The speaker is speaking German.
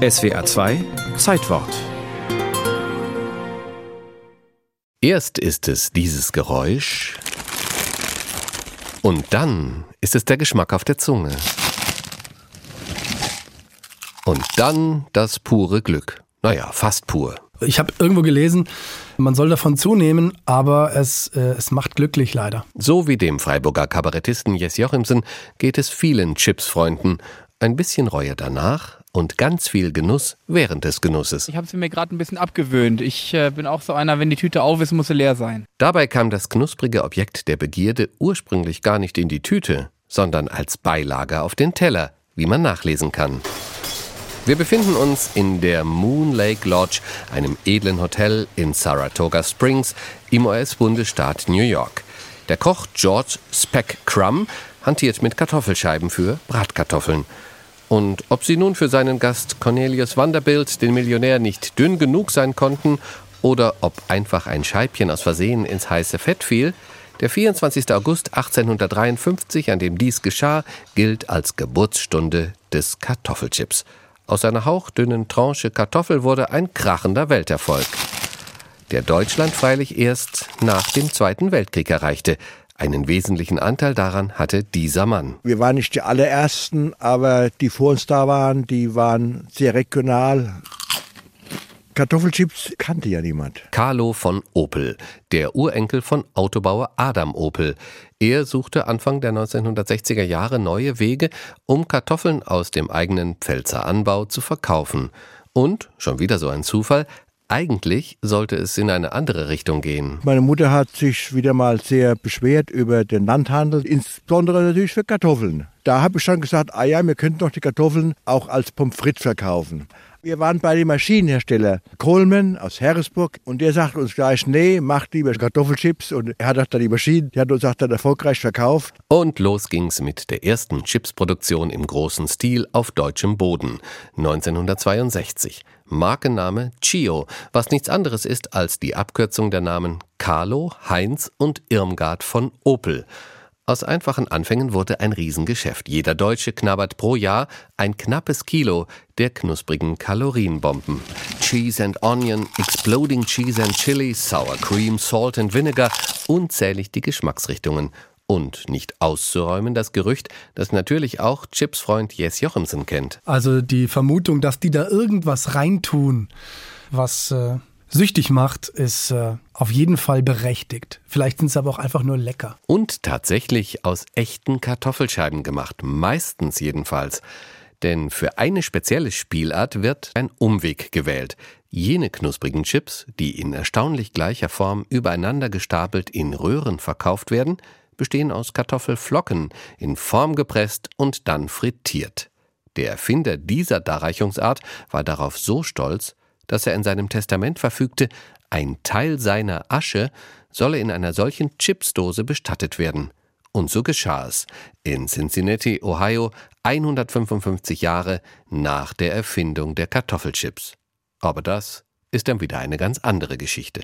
SWA 2 Zeitwort. Erst ist es dieses Geräusch und dann ist es der Geschmack auf der Zunge. Und dann das pure Glück. Naja, fast pur. Ich habe irgendwo gelesen, man soll davon zunehmen, aber es, äh, es macht glücklich leider. So wie dem Freiburger Kabarettisten Jes Jochimsen geht es vielen Chipsfreunden. Ein bisschen Reue danach, und ganz viel Genuss während des Genusses. Ich habe es mir gerade ein bisschen abgewöhnt. Ich äh, bin auch so einer, wenn die Tüte auf ist, muss sie leer sein. Dabei kam das knusprige Objekt der Begierde ursprünglich gar nicht in die Tüte, sondern als Beilage auf den Teller, wie man nachlesen kann. Wir befinden uns in der Moon Lake Lodge, einem edlen Hotel in Saratoga Springs im US-Bundesstaat New York. Der Koch George Speck Crumb hantiert mit Kartoffelscheiben für Bratkartoffeln. Und ob sie nun für seinen Gast Cornelius Vanderbilt, den Millionär, nicht dünn genug sein konnten oder ob einfach ein Scheibchen aus Versehen ins heiße Fett fiel, der 24. August 1853, an dem dies geschah, gilt als Geburtsstunde des Kartoffelchips. Aus einer hauchdünnen Tranche Kartoffel wurde ein krachender Welterfolg, der Deutschland freilich erst nach dem Zweiten Weltkrieg erreichte. Einen wesentlichen Anteil daran hatte dieser Mann. Wir waren nicht die allerersten, aber die vor uns da waren, die waren sehr regional. Kartoffelchips kannte ja niemand. Carlo von Opel, der Urenkel von Autobauer Adam Opel. Er suchte Anfang der 1960er Jahre neue Wege, um Kartoffeln aus dem eigenen Pfälzer Anbau zu verkaufen. Und, schon wieder so ein Zufall, eigentlich sollte es in eine andere Richtung gehen. Meine Mutter hat sich wieder mal sehr beschwert über den Landhandel, insbesondere natürlich für Kartoffeln. Da habe ich schon gesagt, ah ja, wir könnten doch die Kartoffeln auch als Pommes frites verkaufen. Wir waren bei dem Maschinenhersteller Coleman aus Harrisburg und der sagt uns gleich, nee, macht lieber Kartoffelchips und er hat auch dann die Maschine, die hat uns auch dann erfolgreich verkauft. Und los ging's mit der ersten Chipsproduktion im großen Stil auf deutschem Boden 1962. Markenname Chio, was nichts anderes ist als die Abkürzung der Namen Carlo, Heinz und Irmgard von Opel. Aus einfachen Anfängen wurde ein Riesengeschäft. Jeder Deutsche knabbert pro Jahr ein knappes Kilo der knusprigen Kalorienbomben. Cheese and Onion, Exploding Cheese and Chili, Sour Cream, Salt and Vinegar, unzählig die Geschmacksrichtungen. Und nicht auszuräumen das Gerücht, das natürlich auch Chipsfreund Jes Jochimsen kennt. Also die Vermutung, dass die da irgendwas reintun, was äh, süchtig macht, ist äh, auf jeden Fall berechtigt. Vielleicht sind sie aber auch einfach nur lecker. Und tatsächlich aus echten Kartoffelscheiben gemacht, meistens jedenfalls. Denn für eine spezielle Spielart wird ein Umweg gewählt. Jene knusprigen Chips, die in erstaunlich gleicher Form übereinander gestapelt in Röhren verkauft werden, bestehen aus Kartoffelflocken, in Form gepresst und dann frittiert. Der Erfinder dieser Darreichungsart war darauf so stolz, dass er in seinem Testament verfügte, ein Teil seiner Asche solle in einer solchen Chipsdose bestattet werden. Und so geschah es in Cincinnati, Ohio, 155 Jahre nach der Erfindung der Kartoffelchips. Aber das ist dann wieder eine ganz andere Geschichte.